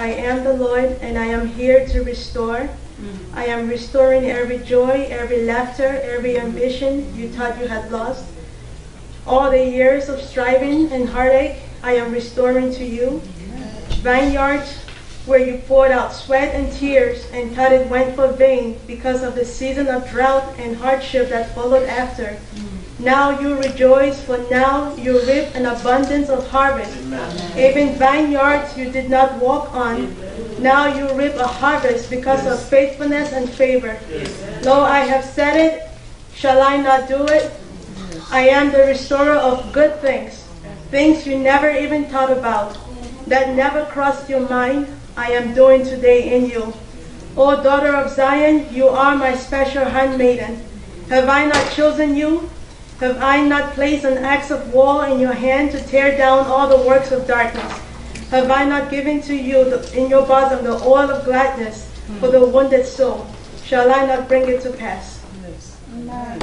I am the Lord and I am here to restore. I am restoring every joy, every laughter, every ambition you thought you had lost. All the years of striving and heartache, I am restoring to you. Vineyards where you poured out sweat and tears and thought it went for vain because of the season of drought and hardship that followed after. Now you rejoice, for now you reap an abundance of harvest. Even vineyards you did not walk on, now you reap a harvest because of faithfulness and favor. Lo, I have said it, shall I not do it? I am the restorer of good things, things you never even thought about, that never crossed your mind, I am doing today in you. O daughter of Zion, you are my special handmaiden. Have I not chosen you? Have I not placed an axe of war in your hand to tear down all the works of darkness? Have I not given to you the, in your bosom the oil of gladness for the wounded soul? Shall I not bring it to pass? Amen.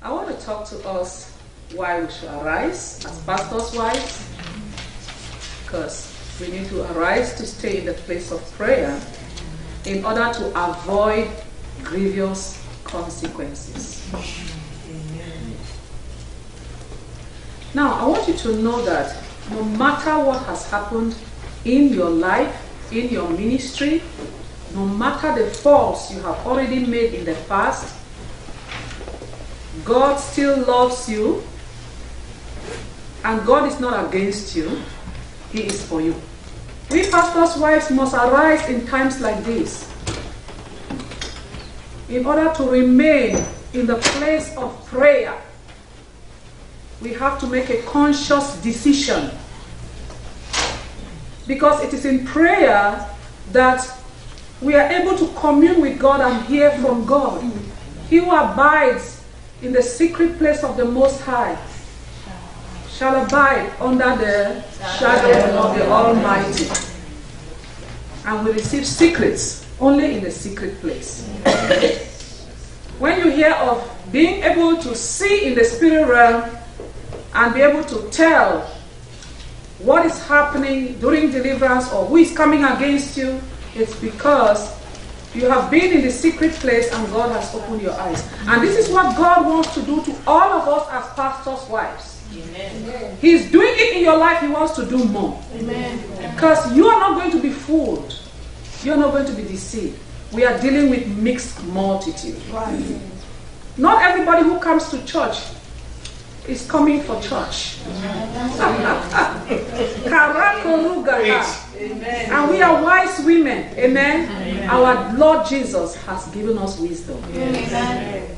I want to talk to us why we should arise as pastors' wives, because we need to arise to stay in the place of prayer in order to avoid grievous consequences. Now, I want you to know that no matter what has happened in your life, in your ministry, no matter the faults you have already made in the past, God still loves you and God is not against you, He is for you. We pastors' wives must arise in times like this in order to remain in the place of prayer. We have to make a conscious decision because it is in prayer that we are able to commune with God and hear from God. He who abides in the secret place of the Most High shall abide under the shadow of the Almighty. And we receive secrets only in the secret place. when you hear of being able to see in the spirit realm and be able to tell what is happening during deliverance or who is coming against you, it's because you have been in the secret place and God has opened your eyes. And this is what God wants to do to all of us as pastors' wives. Amen. He's doing it in your life, He wants to do more. Amen. Because you are not going to be fooled, you're not going to be deceived. We are dealing with mixed multitude. Right. Not everybody who comes to church is coming for church. and we are wise women. Amen. Amen. Our Lord Jesus has given us wisdom. Amen.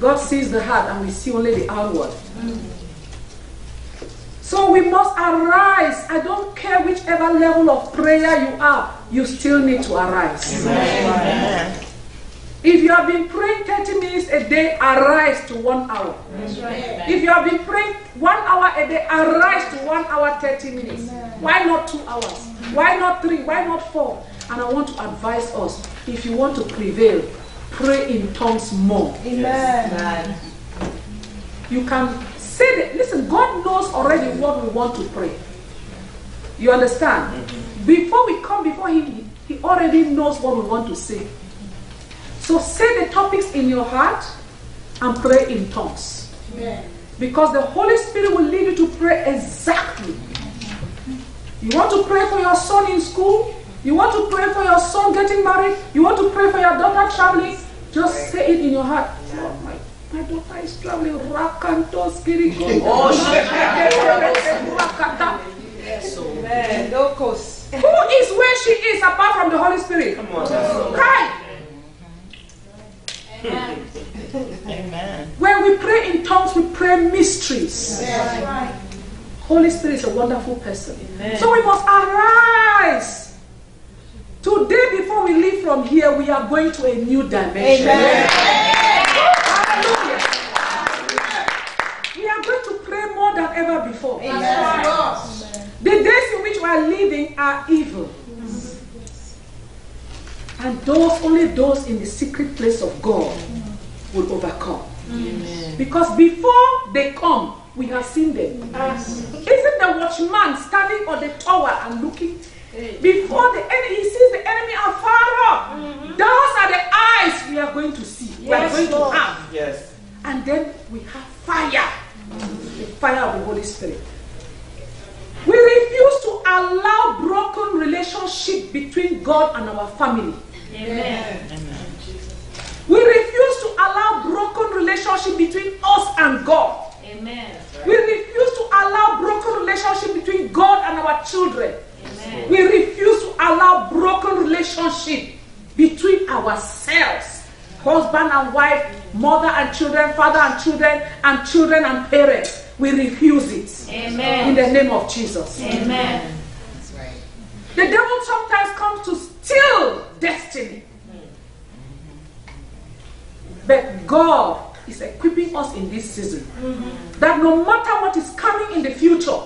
God sees the heart and we see only the outward. So we must arise. I don't care whichever level of prayer you are, you still need to arise. Amen. If you have been praying 30 minutes a day, arise to one hour. Right. If you have been praying one hour a day, arise to one hour 30 minutes. Amen. Why not two hours? Why not three? Why not four? And I want to advise us if you want to prevail, pray in tongues more. Amen. You can say that, listen, God knows already what we want to pray. You understand? Mm-hmm. Before we come before Him, He already knows what we want to say. So say the topics in your heart and pray in tongues. Amen. Because the Holy Spirit will lead you to pray exactly. You want to pray for your son in school? You want to pray for your son getting married? You want to pray for your daughter traveling? Just say it in your heart. Oh, my, my daughter is traveling. Rakantos Kiriko. Oh, oh Who is where she is apart from the Holy Spirit? Come on. Cry. Amen. When we pray in tongues, we pray mysteries. Yes. Holy Spirit is a wonderful person. Amen. So we must arise. Today, before we leave from here, we are going to a new dimension. Amen. Hallelujah. We are going to pray more than ever before. Amen. The days in which we are living are evil. And those, only those in the secret place of God will overcome. Amen. Because before they come, we have seen them. Isn't the watchman standing on the tower and looking? Before the enemy, he sees the enemy afar off. Mm-hmm. Those are the eyes we are going to see. Yes, we are going Lord. to have. Yes. And then we have fire. Mm-hmm. The fire of the Holy Spirit. We refuse to allow broken relationship between God and our family. Amen. Amen. We refuse to allow broken relationship between us and God. Amen. We refuse to allow broken relationship between God and our children. Amen. We refuse to allow broken relationship between ourselves, husband and wife, mother and children, father and children, and children and parents. We refuse it. Amen. In the name of Jesus. Amen. That's right. The devil sometimes comes to steal destiny. But God is equipping us in this season mm-hmm. that no matter what is coming in the future,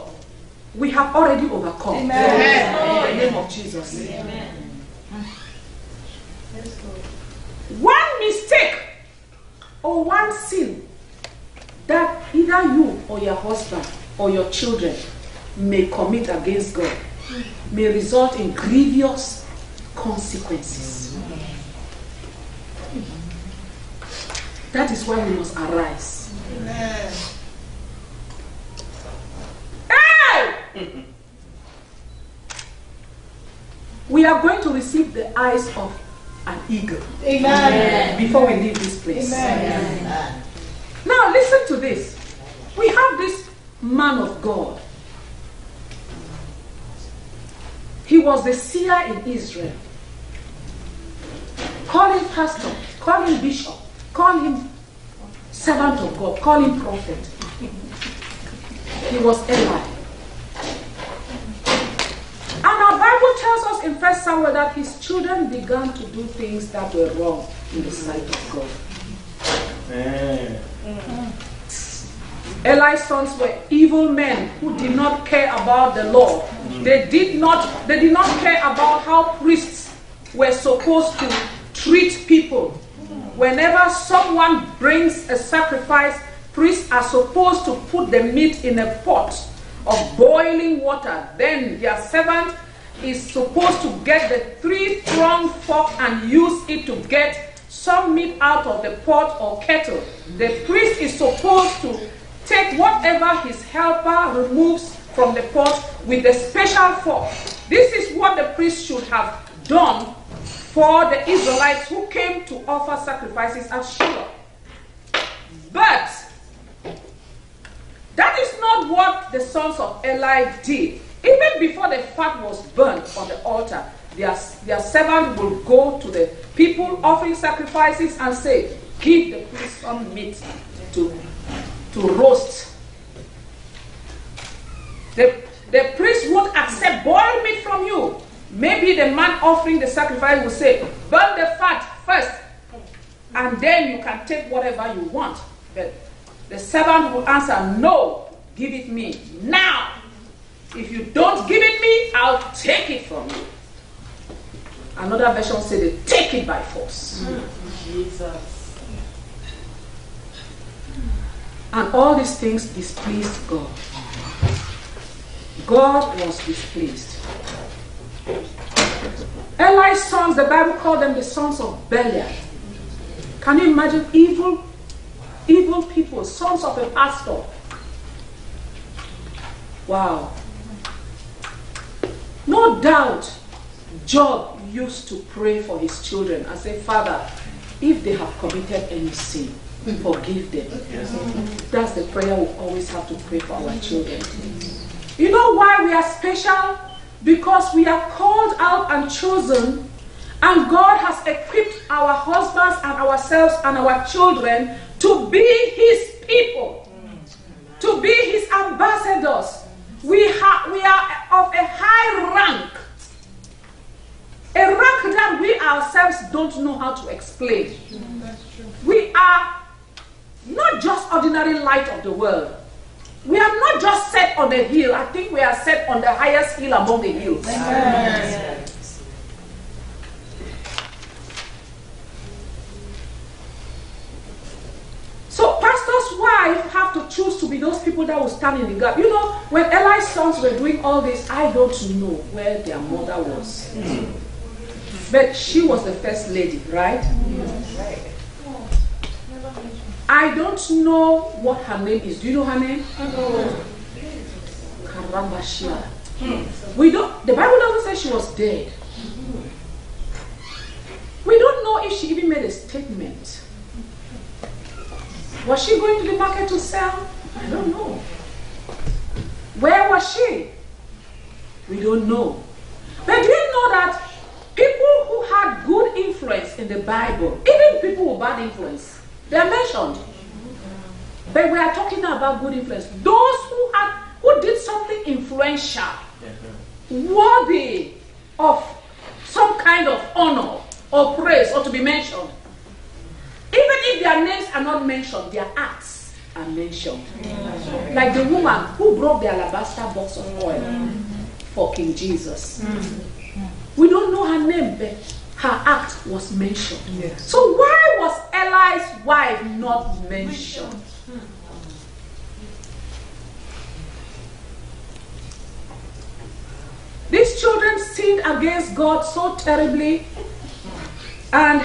we have already overcome. Amen. In the name of Jesus. Amen. One mistake or one sin that either you or your husband or your children may commit against God may result in grievous consequences. That is why we must arise. Amen. Hey! We are going to receive the eyes of an eagle. Amen. Before we leave this place. Amen. Now listen to this. We have this man of God. He was the seer in Israel. Call him pastor, call him bishop, Call him servant of God. Call him prophet. He was Eli. And our Bible tells us in First Samuel that his children began to do things that were wrong in the sight of God. Mm. Eli's sons were evil men who did not care about the law. They did not, they did not care about how priests were supposed to treat people whenever someone brings a sacrifice, priests are supposed to put the meat in a pot of boiling water. Then their servant is supposed to get the three pronged fork and use it to get some meat out of the pot or kettle. The priest is supposed to take whatever his helper removes from the pot with a special fork. This is what the priest should have done for the Israelites who came to offer sacrifices at Shiloh. But that is not what the sons of Eli did. Even before the fat was burnt on the altar, their, their servant will go to the people offering sacrifices and say, Give the priest some meat to, to roast. The, the priest won't accept boiled meat from you. Maybe the man offering the sacrifice will say, burn the fat first, and then you can take whatever you want. But the servant will answer, No, give it me now. If you don't give it me, I'll take it from you. Another version said, they take it by force. Jesus. And all these things displeased God. God was displeased. Eli's sons, the Bible called them the sons of Belial. Can you imagine evil, evil people, sons of a pastor? Wow. No doubt, Job used to pray for his children and say, Father, if they have committed any sin, forgive them. Yes. That's the prayer we always have to pray for our children. You know why we are special? because we are called out and chosen, and God has equipped our husbands and ourselves and our children to be His people, to be His ambassadors. We, ha- we are of a high rank, a rank that we ourselves don't know how to explain. We are not just ordinary light of the world. We are not just set on a hill. I think we are set on the highest hill among the hills. So people that will stand in the gap. You know, when Eli's sons were doing all this, I don't know where their mother was. But she was the first lady, right? I don't know what her name is. Do you know her name? Karambashia. We don't. The Bible doesn't say she was dead. We don't know if she even made a statement. Was she going to the market to sell? I don't know. Where was she? We don't know. But do you know that people who had good influence in the Bible, even people with bad influence, they are mentioned. But we are talking about good influence. Those who had who did something influential, worthy of some kind of honor or praise or to be mentioned. If their names are not mentioned, their acts are mentioned. Like the woman who broke the alabaster box of oil for King Jesus. We don't know her name, but her act was mentioned. So why was Eli's wife not mentioned? These children sinned against God so terribly, and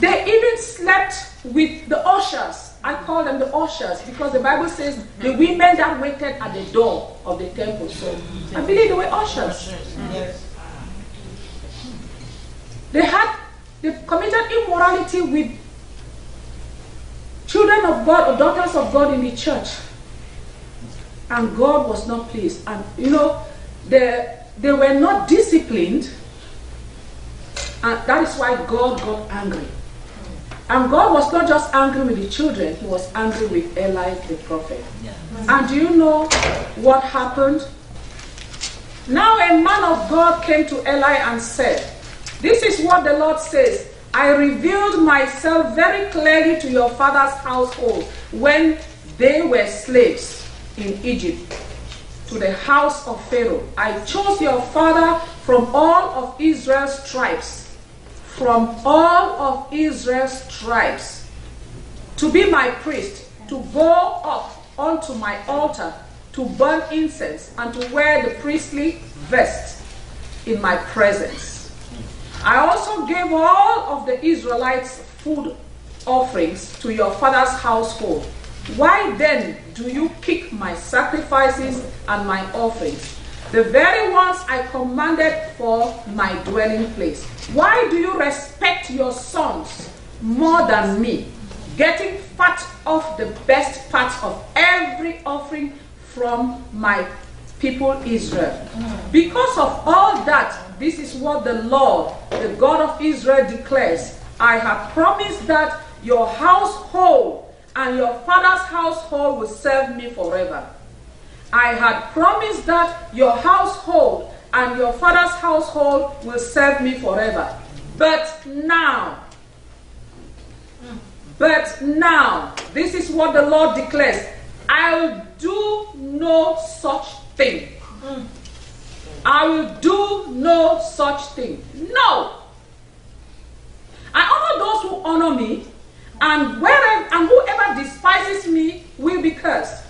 they even slept with the ushers. I call them the ushers because the Bible says the women that waited at the door of the temple. So I believe they were ushers. They had they committed immorality with children of God or daughters of God in the church. And God was not pleased. And you know, they, they were not disciplined. And that is why God got angry. And God was not just angry with the children, He was angry with Eli the prophet. And do you know what happened? Now a man of God came to Eli and said, This is what the Lord says. I revealed myself very clearly to your father's household when they were slaves in Egypt to the house of Pharaoh. I chose your father from all of Israel's tribes from all of Israel's tribes to be my priest, to go up onto my altar, to burn incense, and to wear the priestly vest in my presence. I also gave all of the Israelites food offerings to your father's household. Why then do you kick my sacrifices and my offerings? the very ones I commanded for my dwelling place. Why do you respect your sons more than me, getting fat off the best part of every offering from my people Israel? Because of all that, this is what the Lord, the God of Israel, declares I have promised that your household and your father's household will serve me forever. I had promised that your household and your father's household will serve me forever. But now, but now, this is what the Lord declares I will do no such thing. I will do no such thing. No. I honor those who honor me, and wherever and whoever despises me will be cursed.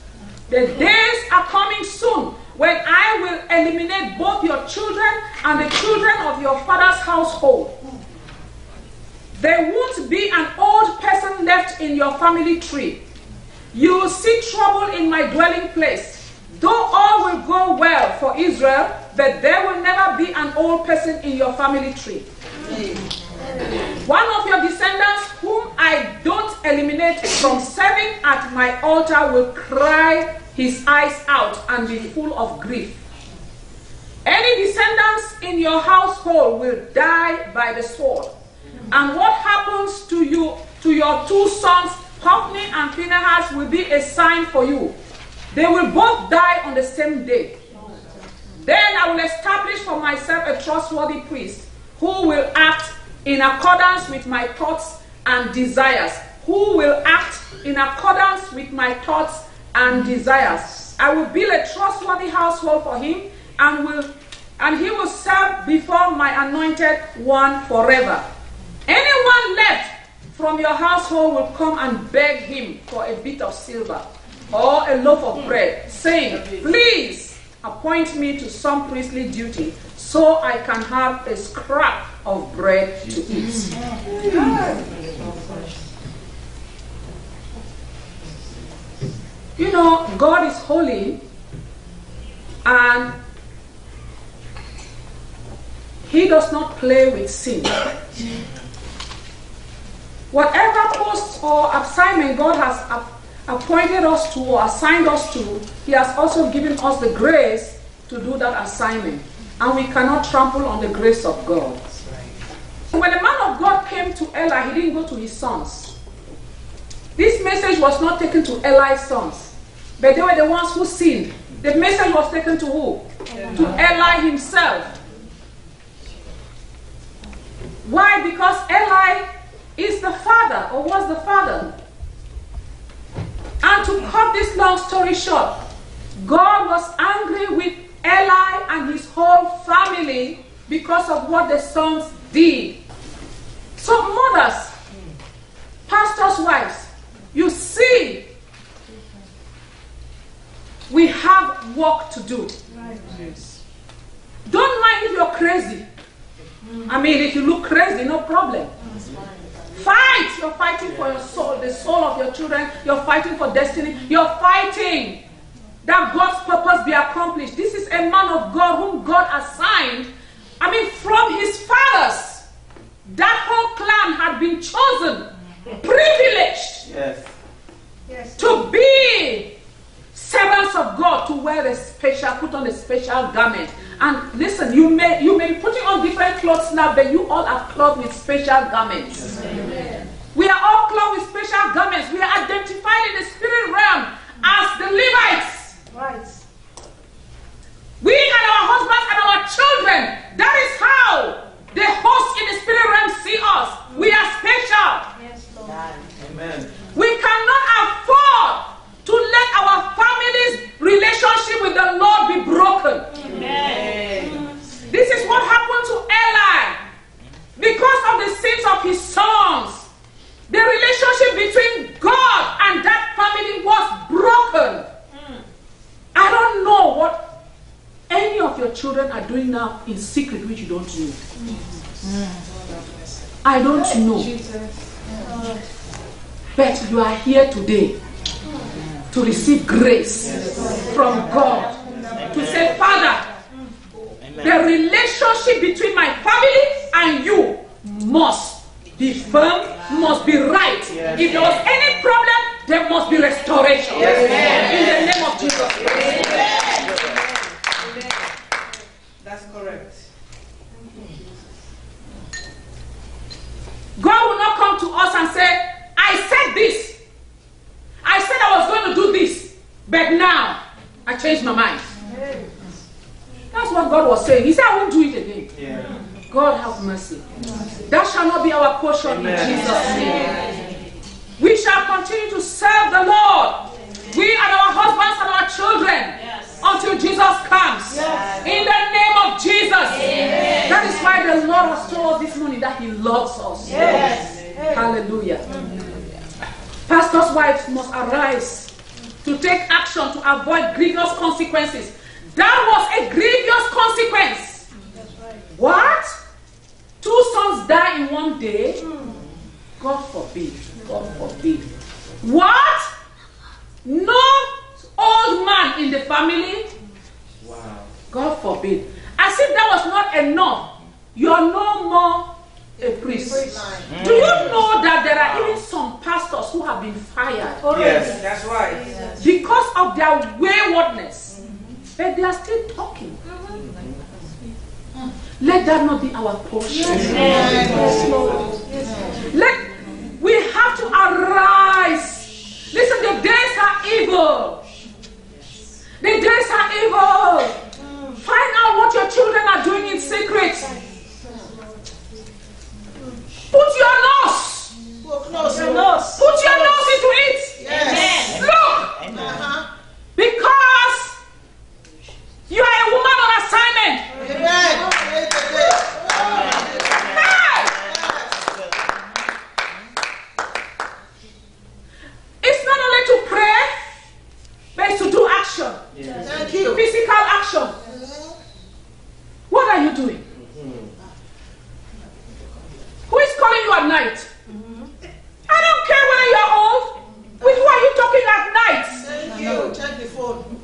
The days are coming soon when I will eliminate both your children and the children of your father's household. There won't be an old person left in your family tree. You will see trouble in my dwelling place. Though all will go well for Israel, but there will never be an old person in your family tree. One of your descendants, whom I don't eliminate from serving at my altar, will cry his eyes out and be full of grief. Any descendants in your household will die by the sword. And what happens to you, to your two sons, Hophni and Phinehas, will be a sign for you. They will both die on the same day. Then I will establish for myself a trustworthy priest who will act in accordance with my thoughts and desires, who will act in accordance with my thoughts and desires. I will build a trustworthy household for him and will and he will serve before my anointed one forever. Anyone left from your household will come and beg him for a bit of silver or a loaf of bread, saying, Please appoint me to some priestly duty so I can have a scrap of bread to eat. You know, God is holy and He does not play with sin. Whatever post or assignment God has appointed us to or assigned us to, He has also given us the grace to do that assignment. And we cannot trample on the grace of God. When the man of God came to Eli, he didn't go to his sons. This message was not taken to Eli's sons, but they were the ones who sinned. The message was taken to who? To Eli himself. Why? Because Eli is the father, or was the father. And to cut this long story short, God was angry with Eli and his whole family because of what the sons did. So, mothers, pastors' wives, you see, we have work to do. Don't mind if you're crazy. I mean, if you look crazy, no problem. Fight! You're fighting for your soul, the soul of your children. You're fighting for destiny. You're fighting that God's purpose be accomplished. This is a man of God whom God assigned. I mean, from his fathers, that whole clan had been chosen, privileged yes. Yes. to be servants of God to wear a special, put on a special garment. And listen, you may you may be putting on different clothes now, but you all are clothed with special garments. Amen. We are all clothed with special garments. We are identified in the spirit realm as the Levites. Right. We and our husbands and our children, that is how the hosts in the spirit realm see us. We are special. Yes, Lord. Amen. We cannot afford to let our family's relationship with the Lord be broken. Amen. This is what happened to Eli. Because of the sins of his sons, the relationship between God and that family was broken. I don't know what any of your children are doing now in secret, which you don't know. I don't know. But you are here today to receive grace from God. To say, Father, the relationship between my family and you must be firm, must be right. If there was any problem, there must be restoration. Yes. In the name of Jesus That's correct. God will not come to us and say, I said this. I said I was going to do this. But now, I changed my mind. That's what God was saying. He said, I won't do it again. Yeah. God have mercy. That shall not be our portion Amen. in Jesus' name. We shall continue to serve the Lord. We and our husbands and our children yes. until Jesus comes. Yes. In the name of Jesus. Amen. That is why the Lord has told us this morning that He loves us. Yes. Hallelujah. Pastors' wives must arise to take action to avoid grievous consequences. That was a grievous consequence. Right. What? Two sons die in one day? God forbid. God forbid. What? No old man in the family? Wow. God forbid. As if that was not enough, you are no more a priest. Mm. Do you know that there are even some pastors who have been fired? Yes, that's right. Because of their waywardness. But they are still talking. Mm-hmm. Let that not be our portion. Yes. Yes. Yes. Let we have to arise. Listen, the days are evil. The days are evil. Find out what your children are doing in secret. Put your nose. Put your nose. Put your nose into it. Yes. Look. Uh-huh. Because you are a woman on assignment. Amen. Hey. It's not only to pray, but it's to do action. Thank you. Physical action. What are you doing? Mm-hmm. Who is calling you at night? I don't care whether you are old. With who are you talking at night? Thank you. Check the phone.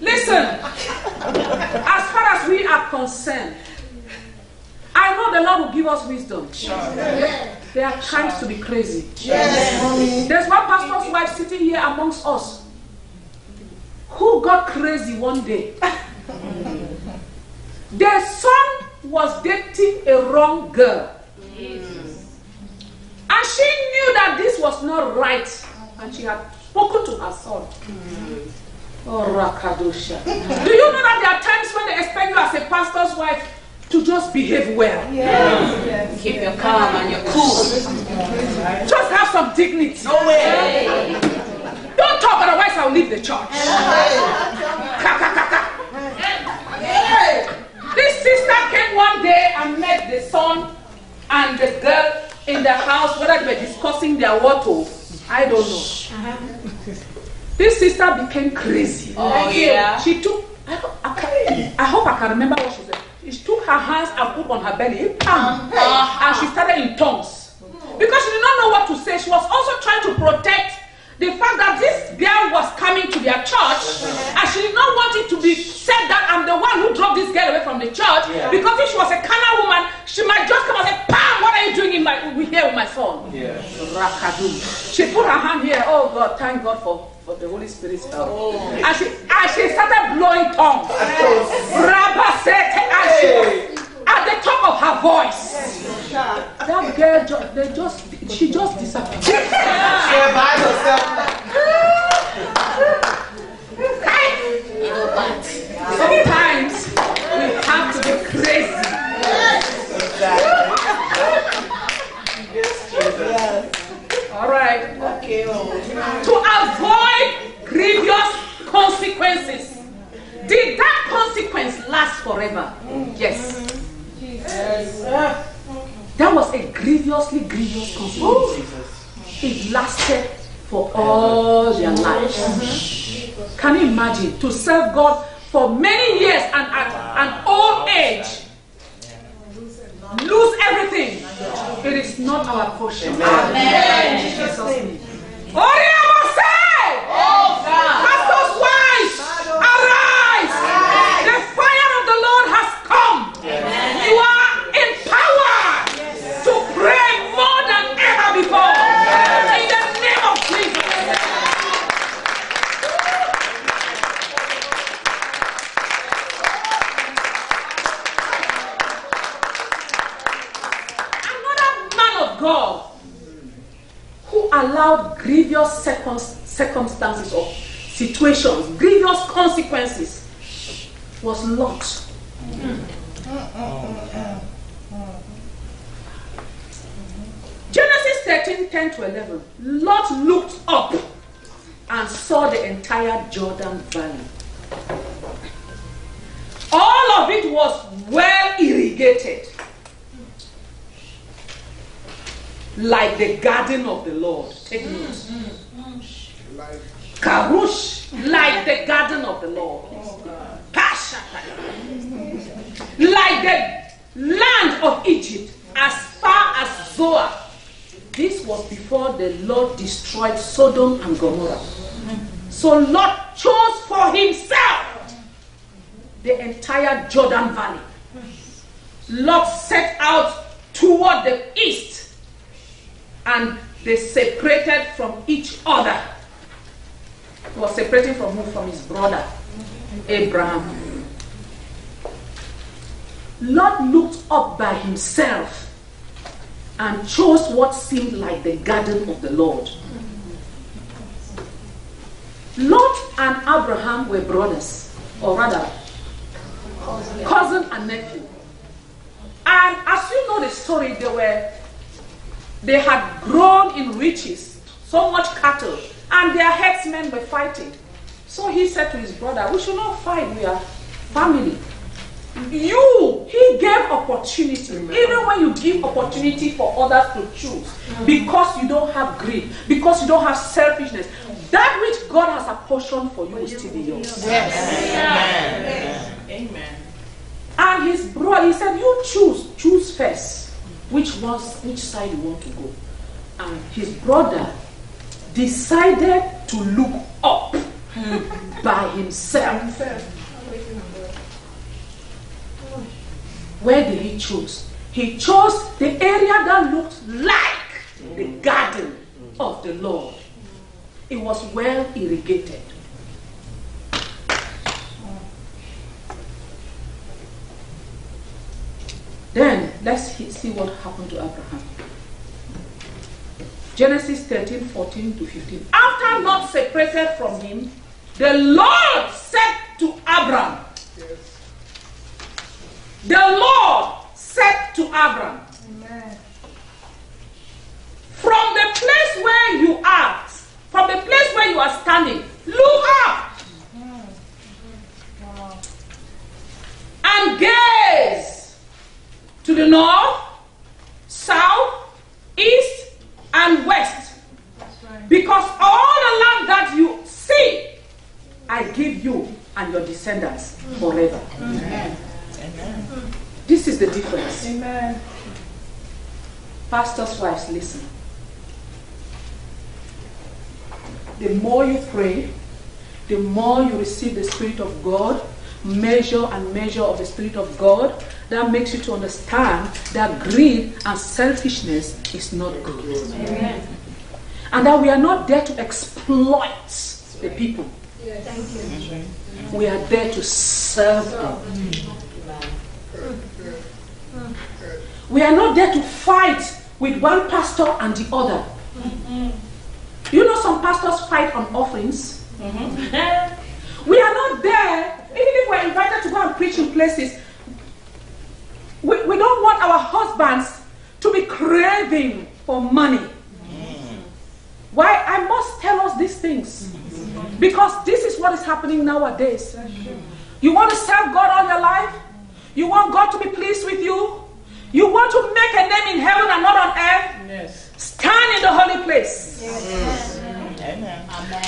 Listen, as far as we are concerned, I know the Lord will give us wisdom. There are times to be crazy. There's one pastor's wife sitting here amongst us who got crazy one day. Their son was dating a wrong girl. And she knew that this was not right. And she had spoken to her son. Mm. Oh, Rakadosha. Do you know that there are times when they expect you as a pastor's wife to just behave well? Keep your calm and your cool. Just have some dignity. No way. Don't talk, otherwise I'll leave the church. Ka, ka, ka, ka. This sister came one day and met the son and the girl in the house, whether they were discussing their water. I don't know. This sister became crazy. Oh, yeah. She took, I, don't- I, can, I hope I can remember what she said. She took her hands and put on her belly, pam, and she started in tongues. Because she did not know what to say, she was also trying to protect the fact that this girl was coming to their church, uh-huh. and she did not want it to be said that I'm the one who drove this girl away from the church. Because if she was a carnal woman, she might just come and say, Pam, what are you doing in my here with my son? Rakadu. She put her hand here. Oh God, thank God for, for the Holy Spirit's help. Oh. And she and she started blowing tongues. Rabasete, and she was at the top of her voice. That girl, ju- they just, she just disappeared. Share by yourself. To serve God for many years and at an old age? Lose everything. It is not our portion. Amen. In Jesus' name. Oriamose! Pastors' wives, arise! The fire of the Lord has come. You are empowered to pray more than ever before. In the name of Jesus. Another man of God who allowed grievous circum- circumstances or situations, grievous consequences, was Lot. Genesis 13 10 to 11. Lot looked up and saw the entire Jordan Valley. All of it was well irrigated. like the garden of the Lord. Take mm, note. Mm, mm. Karush, like the garden of the Lord. Oh, Pashakaya. Like the land of Egypt, as far as Zoar. This was before the Lord destroyed Sodom and Gomorrah. So Lot chose for himself the entire Jordan Valley. Lot set out toward the east and they separated from each other. He was separating from who? From his brother, Abraham. Lot looked up by himself and chose what seemed like the garden of the Lord. Lot and Abraham were brothers, or rather, cousin and nephew. And as you know the story, they were they had grown in riches, so much cattle, and their headsmen were fighting. So he said to his brother, We should not fight, we are family. You, he gave opportunity. Even when you give opportunity for others to choose, mm. because you don't have greed, because you don't have selfishness, that which God has apportioned for you will still be yours. Yes. Amen. Amen. And his brother, he said, You choose, choose first which was which side you want to go. And his brother decided to look up hmm. by himself. Where did he choose? He chose the area that looked like the garden of the Lord. It was well irrigated. Then let's see what happened to Abraham. Genesis 13, 14 to 15. After Lot separated from him, the Lord said to Abram, The Lord said to Abram, From the place where you are, from the place where you are standing, look up and gaze to the north, south, east, and west. Because all the land that you see, I give you and your descendants forever. This is the difference. Amen. Pastors' wives, listen. The more you pray, the more you receive the Spirit of God, measure and measure of the Spirit of God, that makes you to understand that greed and selfishness is not good. And that we are not there to exploit the people. We are there to serve them. We are not there to fight with one pastor and the other. Mm-hmm. You know, some pastors fight on offerings. Mm-hmm. We are not there, even if we're invited to go and preach in places. We, we don't want our husbands to be craving for money. Mm. Why? I must tell us these things. Because this is what is happening nowadays. You want to serve God all your life? You want God to be pleased with you? You want to make a name in heaven and not on earth? Yes. Stand in the holy place. Amen.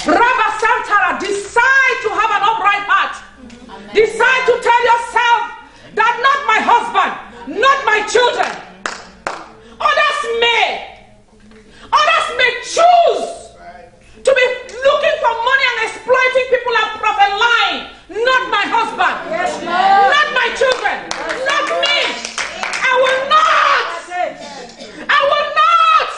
Rabba Santara, decide to have an upright heart. Decide to tell yourself that not my husband, not my children. Others may, others may choose to be looking for money and exploiting people and profit lying. Not my husband, not my children, not me. I will not, I will not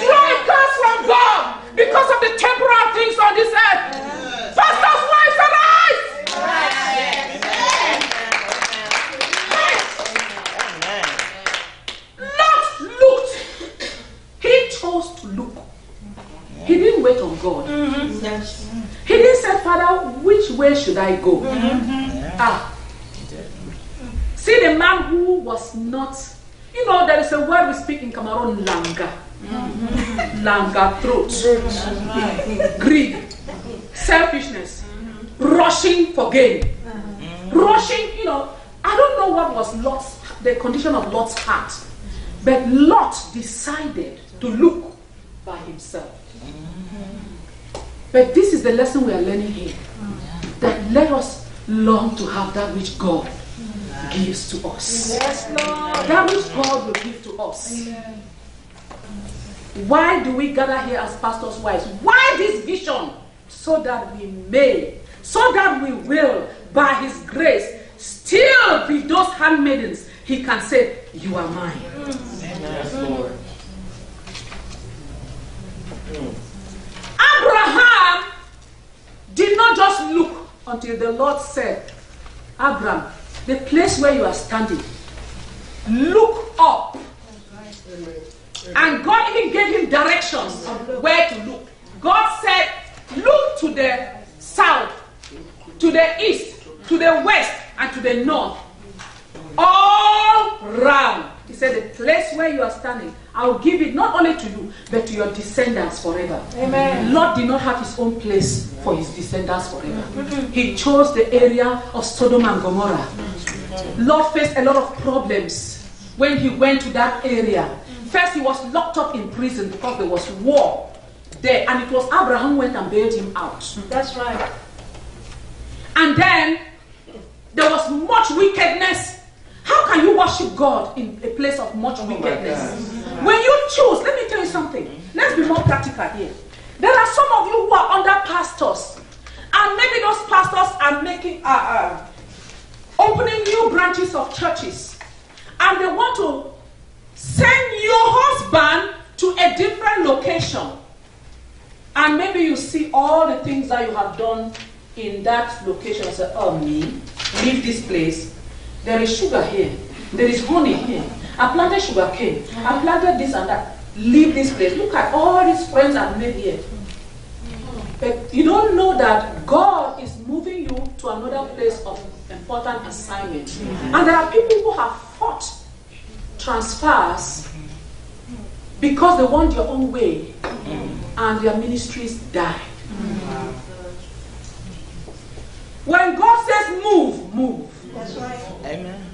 draw a curse from God because of the temporal things on this earth. Pastors, wives, arise! Lot looked. He chose to look. He didn't wait on God. He didn't say, Father, which way should I go? Ah. See the man who was not, you know, there is a word we speak in Cameroon, langa. Mm-hmm. Langa, throat. Greed, selfishness, rushing for gain. Mm-hmm. Rushing, you know, I don't know what was Lot's, the condition of Lot's heart. But Lot decided to look by himself. Mm-hmm. But this is the lesson we are learning here. That let us long to have that which God gives to us. That which God will give to us. Why do we gather here as pastors' wives? Why this vision? So that we may, so that we will, by His grace, still be those handmaidens. He can say, You are mine. Yes, Lord. Abraham did not just look until the Lord said, Abraham, the place where you are standing, look up. And God even gave him directions of where to look. God said, Look to the south, to the east, to the west, and to the north. All round. He said, The place where you are standing, I will give it not only to you, but to your descendants forever. Amen. Lot did not have his own place for his descendants forever. Mm-hmm. He chose the area of Sodom and Gomorrah. Lot faced a lot of problems when he went to that area. First, he was locked up in prison because there was war. there, and it was Abraham who went and bailed him out. That's right. And then there was much wickedness. How can you worship God in a place of much oh wickedness? When you choose, let Let's be more practical here. There are some of you who are under pastors, and maybe those pastors are making uh, uh, opening new branches of churches, and they want to send your husband to a different location. And maybe you see all the things that you have done in that location. Say, oh me, leave this place. There is sugar here. There is honey here. I planted sugar cane. I planted this and that. Leave this place. Look at all these friends I've made here. But you don't know that God is moving you to another place of important assignment. And there are people who have fought transfers because they want their own way and their ministries die. When God says move, move. That's right. Amen.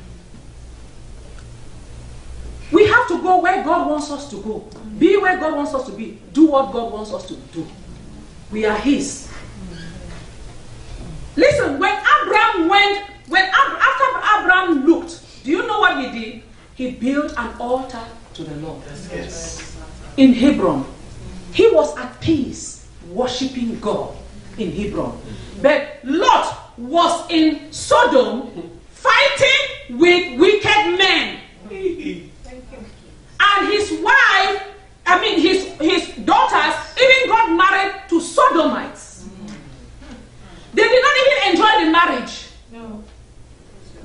We have to go where God wants us to go. Be where God wants us to be. Do what God wants us to do. We are His. Listen, when Abraham went, when after Abraham looked, do you know what he did? He built an altar to the Lord Yes. in Hebron. He was at peace, worshiping God in Hebron. But Lot was in Sodom, fighting with wicked men. And his wife, I mean his his daughters, even got married to Sodomites. They did not even enjoy the marriage. No.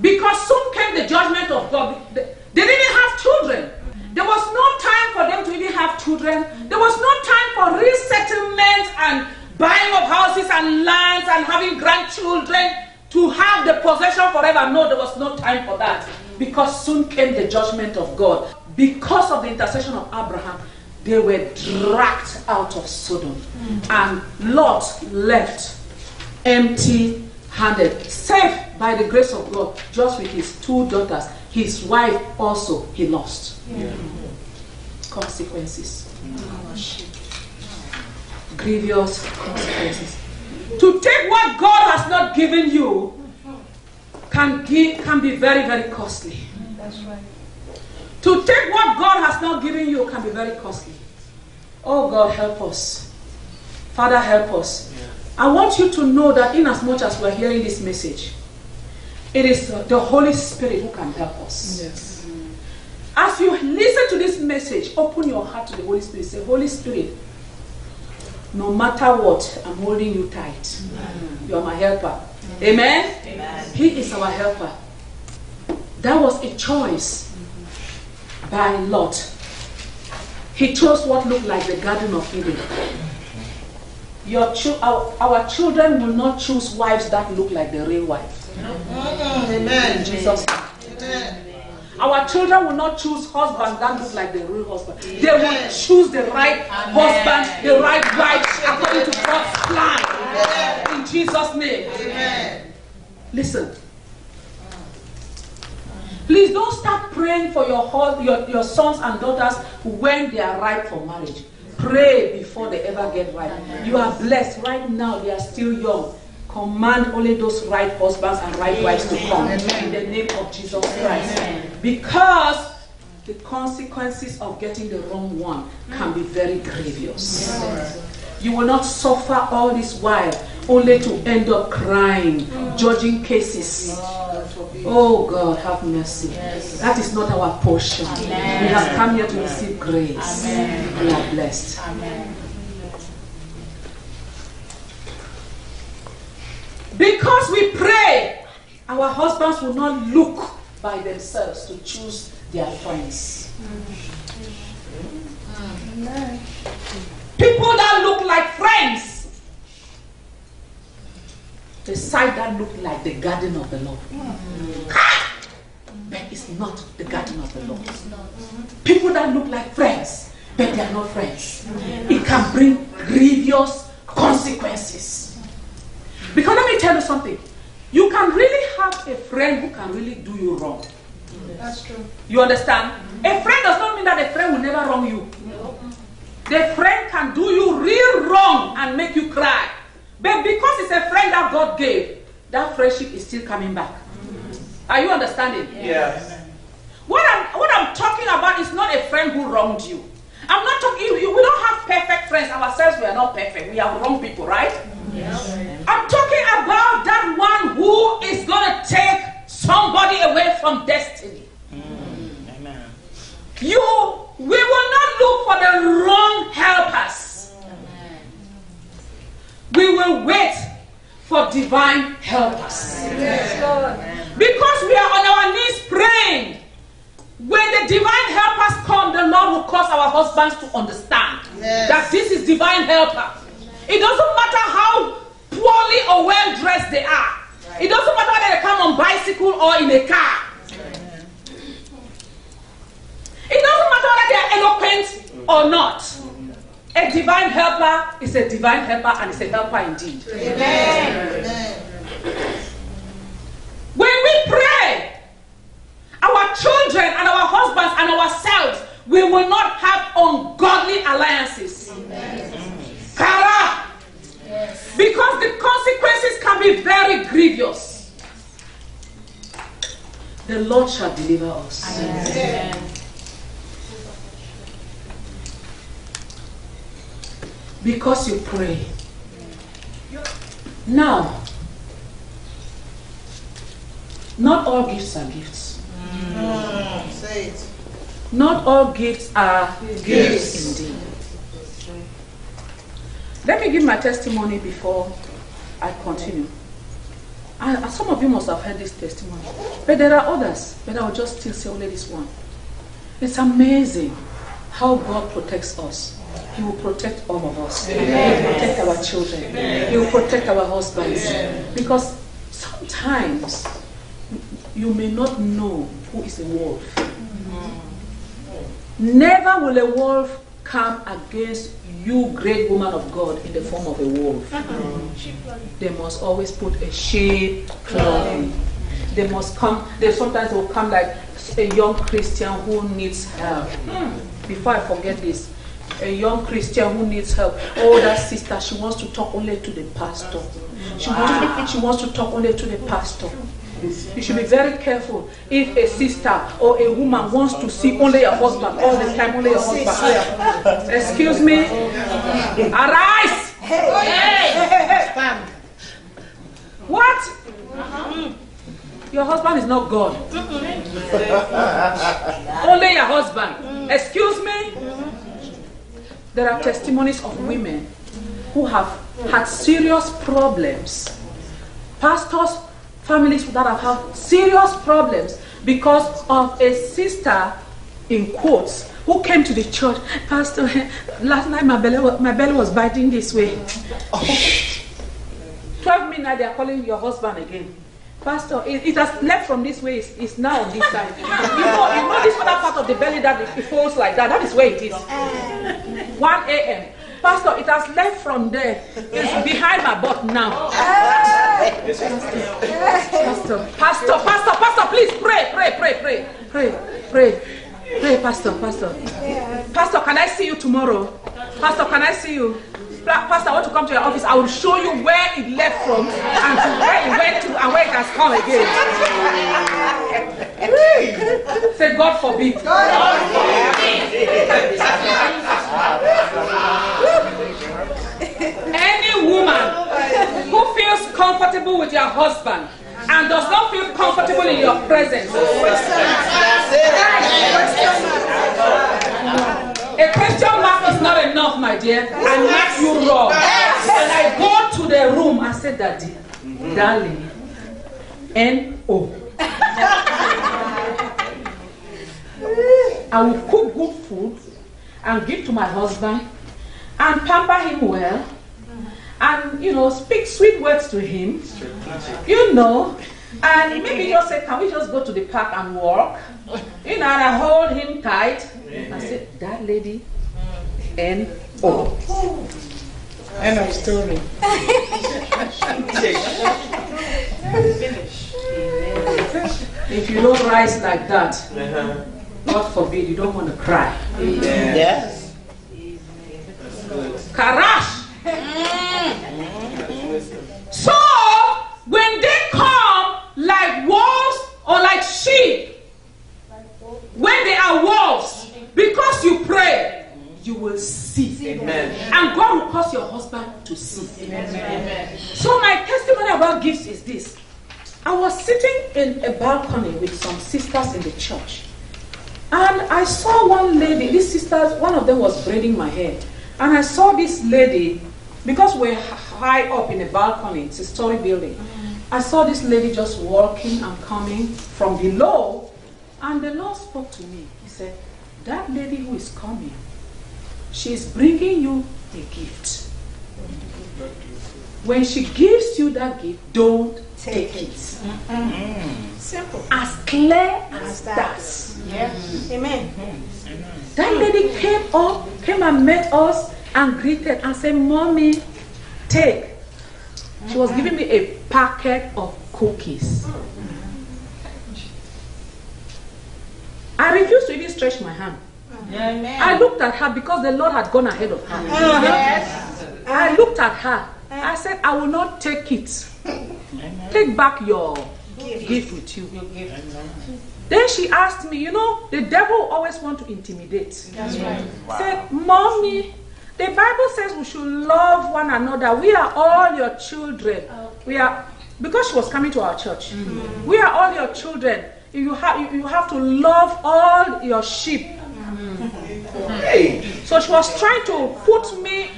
Because soon came the judgment of God. They they didn't have children. There was no time for them to even have children. There was no time for resettlement and buying of houses and lands and having grandchildren to have the possession forever. No, there was no time for that. Because soon came the judgment of God. Because of the intercession of Abraham, they were dragged out of Sodom. And Lot left empty handed, safe by the grace of God, just with his two daughters. His wife also he lost. Consequences. Grievous consequences. To take what God has not given you can, give, can be very, very costly. That's right. To take what God has not given you can be very costly. Oh God, help us. Father, help us. I want you to know that in as much as we're hearing this message, it is the Holy Spirit who can help us. Yes. As you listen to this message, open your heart to the Holy Spirit. Say, Holy Spirit, no matter what, I'm holding you tight. You are my helper. Amen? Amen. He is our helper. That was a choice by Lot. He chose what looked like the Garden of Eden. Your chil- our, our children will not choose wives that look like the real wife. Amen. In Jesus'. Amen. Our children will not choose husbands that look like the real husband. They will choose the right husband, the right wife, according to God's plan. In Jesus' name. Amen. Listen. Please don't start praying for your, your, your sons and daughters when they are ripe for marriage. Pray before they ever get ripe. You are blessed. Right now, they are still young. Command only those right husbands and right wives to come in the name of Jesus Christ. Because the consequences of getting the wrong one can be very grievous. You will not suffer all this while only to end up crying, judging cases. Oh God, have mercy. That is not our portion. We have come here to receive grace. We are blessed. Because we pray, our husbands will not look by themselves to choose their friends. People that look like friends. The side that look like the garden of the Lord. Ah! But it's not the garden of the Lord. People that look like friends, but they are not friends. It can bring grievous consequences. Because let me tell you something. You can really have a friend who can really do you wrong. That's true. You understand? A friend does not mean that a friend will never wrong you. The friend can do you real wrong and make you cry. But because it's a friend that God gave, that friendship is still coming back. Are you understanding? Yes. What I'm what I'm talking about is not a friend who wronged you. I'm not talking. you- We don't have perfect friends. Ourselves, we are not perfect. We are wrong people, right? Yes. I'm talking about that one who is gonna take somebody away from destiny. Mm. Amen. You, we will not look for the wrong helpers. We will wait for divine helpers. Because we are on our knees praying. When the divine helpers come, the Lord will cause our husbands to understand Yes. that this is divine helper. It doesn't matter how poorly or well dressed they are. It doesn't matter whether they come on bicycle or in a car. It doesn't matter whether they are eloquent or not. A divine helper is a divine helper and is a helper indeed. Amen. When we pray, our children and our husbands and ourselves, we will not have ungodly alliances. Kara. Because the consequences can be very grievous. The Lord shall deliver us. Because you pray. Now, not all gifts are gifts. Mm, Say it. Not all gifts are gifts indeed. Let me give my testimony before I continue. And some of you must have heard this testimony, but there are others, but I will just still say only this one. It's amazing how God protects us. He will protect all of us. He will protect our children. He will protect our husbands. Because sometimes you may not know who is a wolf. Never will a wolf come against you, great woman of God, in the form of a wolf. They must always put a sheep clothing. They must come, they sometimes will come like a young Christian who needs help. Before I forget this, a young Christian who needs help. Oh, that sister, she wants to talk only to the pastor. She, wants, she wants to talk only to the pastor. You should be very careful if a sister or a woman wants to see only your husband all the time, only your husband. Excuse me. Arise! What? Your husband is not God. Only your husband. Excuse me. There are testimonies of women who have had serious problems. Pastors, families that have had serious problems because of a sister, in quotes, who came to the church. Pastor, last night my belly, wa- my belly was biting this way. 12 midnight, they are calling your husband again. Pastor, it, it has left from this way, it's, it's now on this side. You know, you know this other part of the belly that it, it folds like that, that is where it is. Eh. 1 a.m. Pastor, it has left from there. It's behind my butt now. Oh. Pastor, Pastor, Pastor, Pastor, please pray, pray, pray, pray, pray, pray, pray, Pastor, Pastor. Pastor, can I see you tomorrow? Pastor, can I see you? Pastor, I want to come to your office. I will show you where it left from and to where it went to and where it has come again. Say, God forbid. Any woman who feels comfortable with your husband and does not feel comfortable in your presence. A question mark is not enough, my dear. I knock you wrong. And I go to the room and say, Daddy, darling, N O. I will cook good food and give to my husband and pamper him well and you know speak sweet words to him. You know and maybe just say can we just go to the park and walk? You know and i hold him tight. And say that lady n o. End of story. If you don't rise like that uh-huh. God forbid you don't want to cry Yes. Karash. So when they come like wolves or like sheep, when they are wolves, because you pray, you will see. Amen. And God will cause your husband to see. Amen. So my testimony about gifts is this. I was sitting in a balcony with some sisters in the church. And I saw one lady, these sisters, one of them was braiding my hair. And I saw this lady, because we're high up in a balcony, it's a story building. Mm-hmm. I saw this lady just walking and coming from below. And the Lord spoke to me. He said, That lady who is coming, she is bringing you a gift. When she gives you that gift, don't take it. Mm-hmm. Simple. As clear as that. that. Amen. Mm-hmm. That lady came up, came and met us and greeted and said, Mommy, take. She was mm-hmm. giving me a packet of cookies. I refused to even stretch my hand. Amen. I looked at her because the Lord had gone ahead of her. Uh-huh. Yes. I looked at her. I uh-huh. said, I will not take it. Take back your gift with you. Then she asked me, you know, the devil always want to intimidate. That's right. Said, Mommy, the Bible says we should love one another. We are all your children. We are because she was coming to our church. Mm-hmm. We are all your children. You have you, you have to love all your sheep. Mm-hmm. So she was trying to put me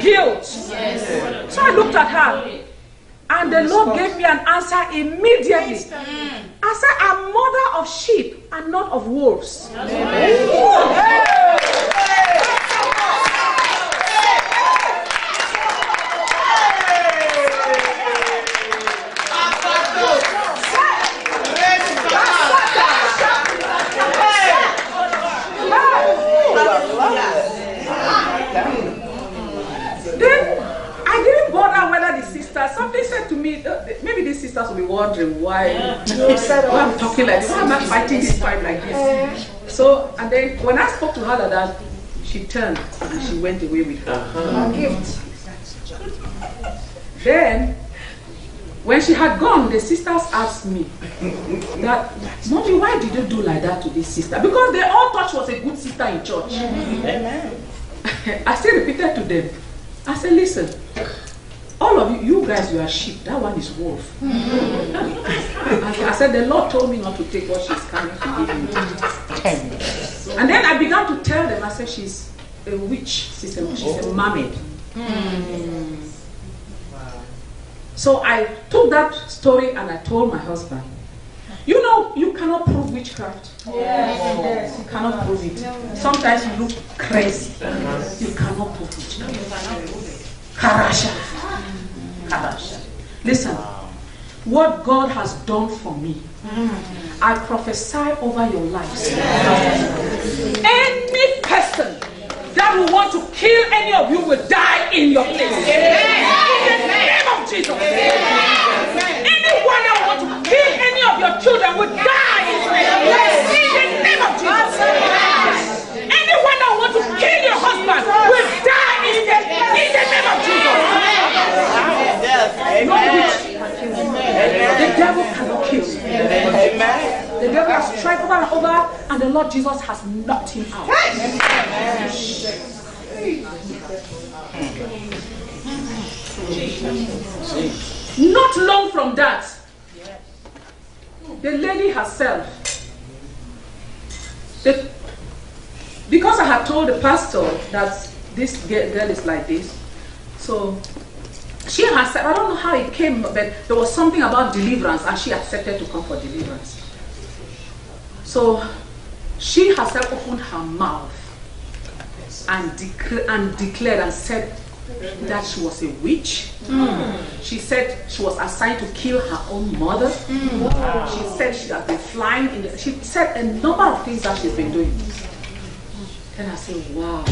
guilt. So I looked at her. And the Lord gave me an answer immediately. I said, I'm mother of sheep and not of wolves. Then wondering why, why I'm talking like this, why am I fighting this fight like this? Uh-huh. So, and then when I spoke to her like that, she turned and she went away with her uh-huh. gift. Then, when she had gone, the sisters asked me that, Mommy, why did you do like that to this sister? Because they all thought she was a good sister in church. Amen. I still repeated to them. I said, listen, all of you, you guys, you are sheep. That one is wolf. I, I said, the Lord told me not to take what she's coming to give me. And then I began to tell them, I said, she's a witch. She's a, she's a mermaid. So I took that story and I told my husband, you know, you cannot prove witchcraft. Yes. You cannot prove it. Sometimes you look crazy. You cannot prove witchcraft. Karasha. Karasha. Listen, what God has done for me, I prophesy over your lives. Any person that will want to kill any of you will die in your place. In the name of Jesus. Anyone that will want to kill any of your children will die in your place. In the name of Jesus. Anyone that will want to kill your husband will die in the, in the name of Jesus. Yes. Amen. witch can kill you. The devil cannot kill you. Amen. The devil has tried over and over, and the Lord Jesus has knocked him out. Not long from that, the lady herself, the, because I had told the pastor that this girl is like this, so she herself, I don't know how it came, but there was something about deliverance, and she accepted to come for deliverance. So she herself opened her mouth and, and declared and said that she was a witch. Hmm. She said she was assigned to kill her own mother. Hmm. She said she has been flying in the, she said a number of things that she's been doing. Then I said, wow,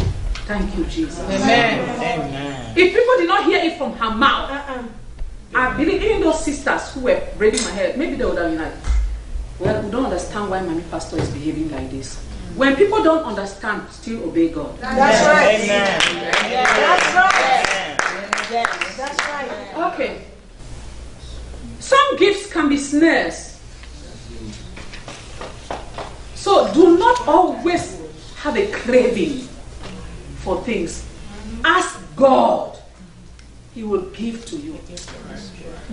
thank you, Jesus. Amen. If people did not hear it from her mouth, Uh-uh. I believe even those sisters who were braiding my hair, maybe they would have been like, well, we don't understand why mommy pastor is behaving like this. When people don't understand, still obey God. That's right. Amen. That's right. Amen. That's right. Okay. Some gifts can be snares. So do not always have a craving for things. Ask God. He will give to you.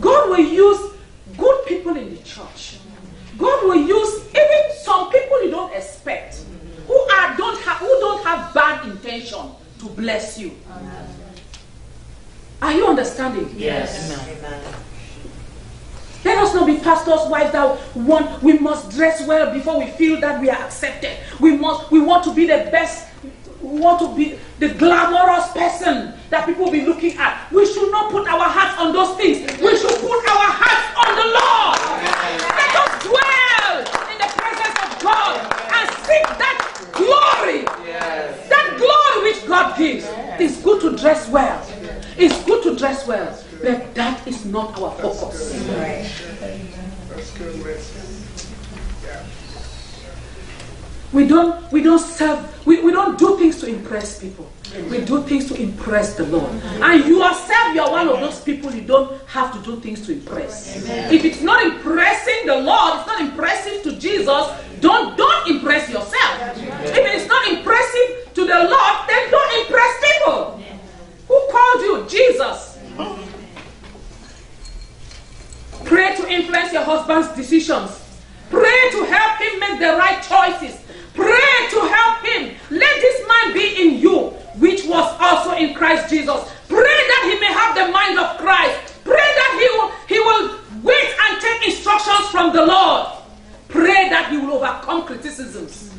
God will use good people in the church. God will use even some people you don't expect, who are don't have who don't have bad intention to bless you. Are you understanding? Yes. Let us not be pastors' wives that want we must dress well before we feel that we are accepted. We must we want to be the best, we want to be the glamorous person that people will be looking at. We should not put our hearts on those things. We should put our hearts on the Lord. Let us dwell in the presence of God and seek that glory. That glory which God gives. It's good to dress well. It's good to dress well. But that is not our focus. We don't we don't serve we, we don't do things to impress people. We do things to impress the Lord. And you yourself, you are one of those people you don't have to do things to impress. If it's not impressing the Lord, it's not impressive to Jesus, don't don't impress yourself. If it's not impressive to the Lord, then don't impress people. Who called you? Jesus. Pray to influence your husband's decisions. Pray to help him make the right choices. Pray to help him. Let this mind be in you, which was also in Christ Jesus. Pray that he may have the mind of Christ. Pray that he will, he will wait and take instructions from the Lord. Pray that he will overcome criticisms.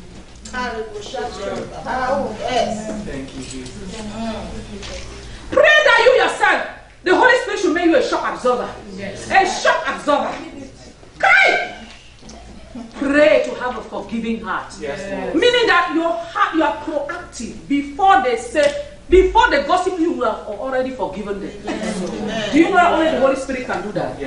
Yes. Thank you, Jesus. Pray that you yourself, the Holy Spirit should make you a shock absorber. A shock absorber. Cry! Pray to have a forgiving heart. Meaning that your heart, you are proactive before they say, before they gossip you, you have already forgiven them. Do you know that only the Holy Spirit can do that?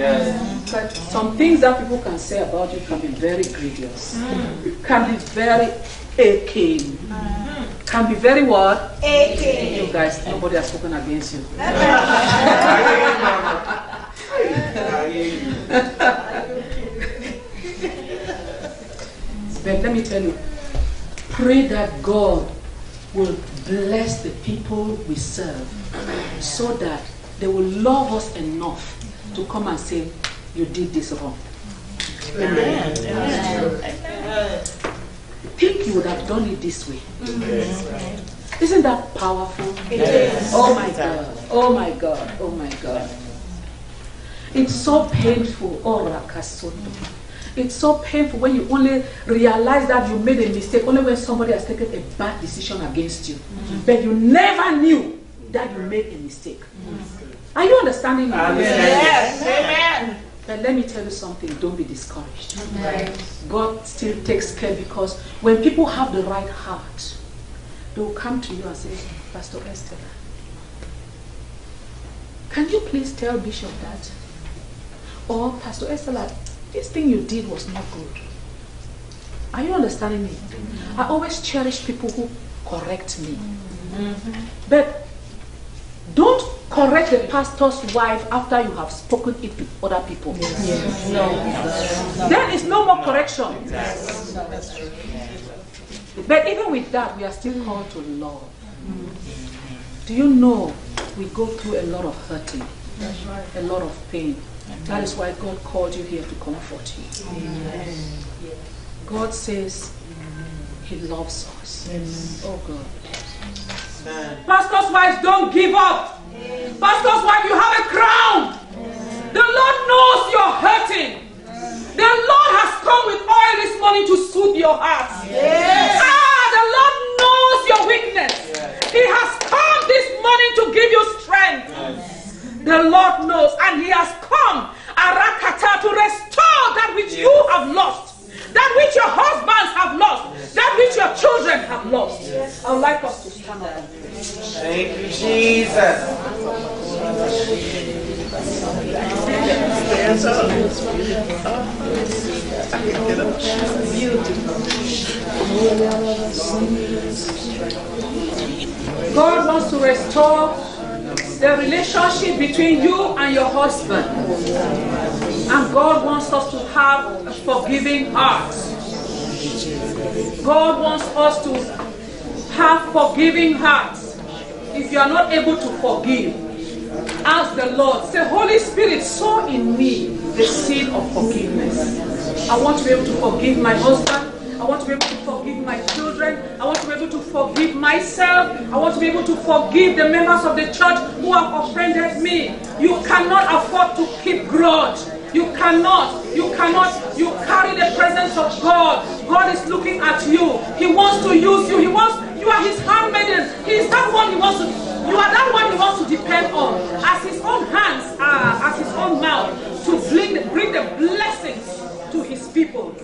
But some things that people can say about you can be very grievous. Mm. Can be very aching. Mm. Can be very what? Aching. You guys, nobody has spoken against you. But let me tell you, pray that God will bless the people we serve so that they will love us enough to come and say, You did this wrong. Amen. Think you would have done it this way. Isn't that powerful? Yes. Oh my God. Oh my God. Oh my God. It's so painful. Oh, Rakasoto. It's so painful when you only realize that you made a mistake, only when somebody has taken a bad decision against you. Mm-hmm. But you never knew that you made a mistake. Mm-hmm. Are you understanding me? Yes. Amen. But let me tell you something, don't be discouraged. God still takes care because when people have the right heart, they will come to you and say, Pastor Esther, can you please tell Bishop that? Or Pastor Esther, like, this thing you did was not good. Are you understanding me? I always cherish people who correct me. But don't correct the pastor's wife after you have spoken it to other people. Then it's no more correction. But even with that, we are still called to love. Do you know we go through a lot of hurting, a lot of pain. That is why God called you here to comfort you. God says He loves us. Oh God. Pastor's wives, don't give up. Pastor's wife, you have a crown. The Lord knows you're hurting. The Lord has come with oil this morning to soothe your heart. Ah, the Lord knows your weakness. He has come this morning to give you strength. The Lord knows, and He has come, Arakata, to restore that which you have lost, that which your husbands have lost, that which your children have lost. I would like us to stand up. Thank you, Jesus. God wants to restore the relationship between you and your husband. And God wants us to have a forgiving heart. God wants us to have forgiving hearts. If you are not able to forgive, ask the Lord. Say, Holy Spirit, sow in me the seed of forgiveness. I want to be able to forgive my husband. I want to be able to forgive my children children. I want to be able to forgive myself. I want to be able to forgive the members of the church who have offended me. You cannot afford to keep grudge. You cannot. You cannot. You carry the presence of God. God is looking at you. He wants to use you. He wants. You are His handmaidens. He is that one He wants to. You are that one He wants to depend on, as His own hands are, as His own mouth, to bring, bring the blessings to His people.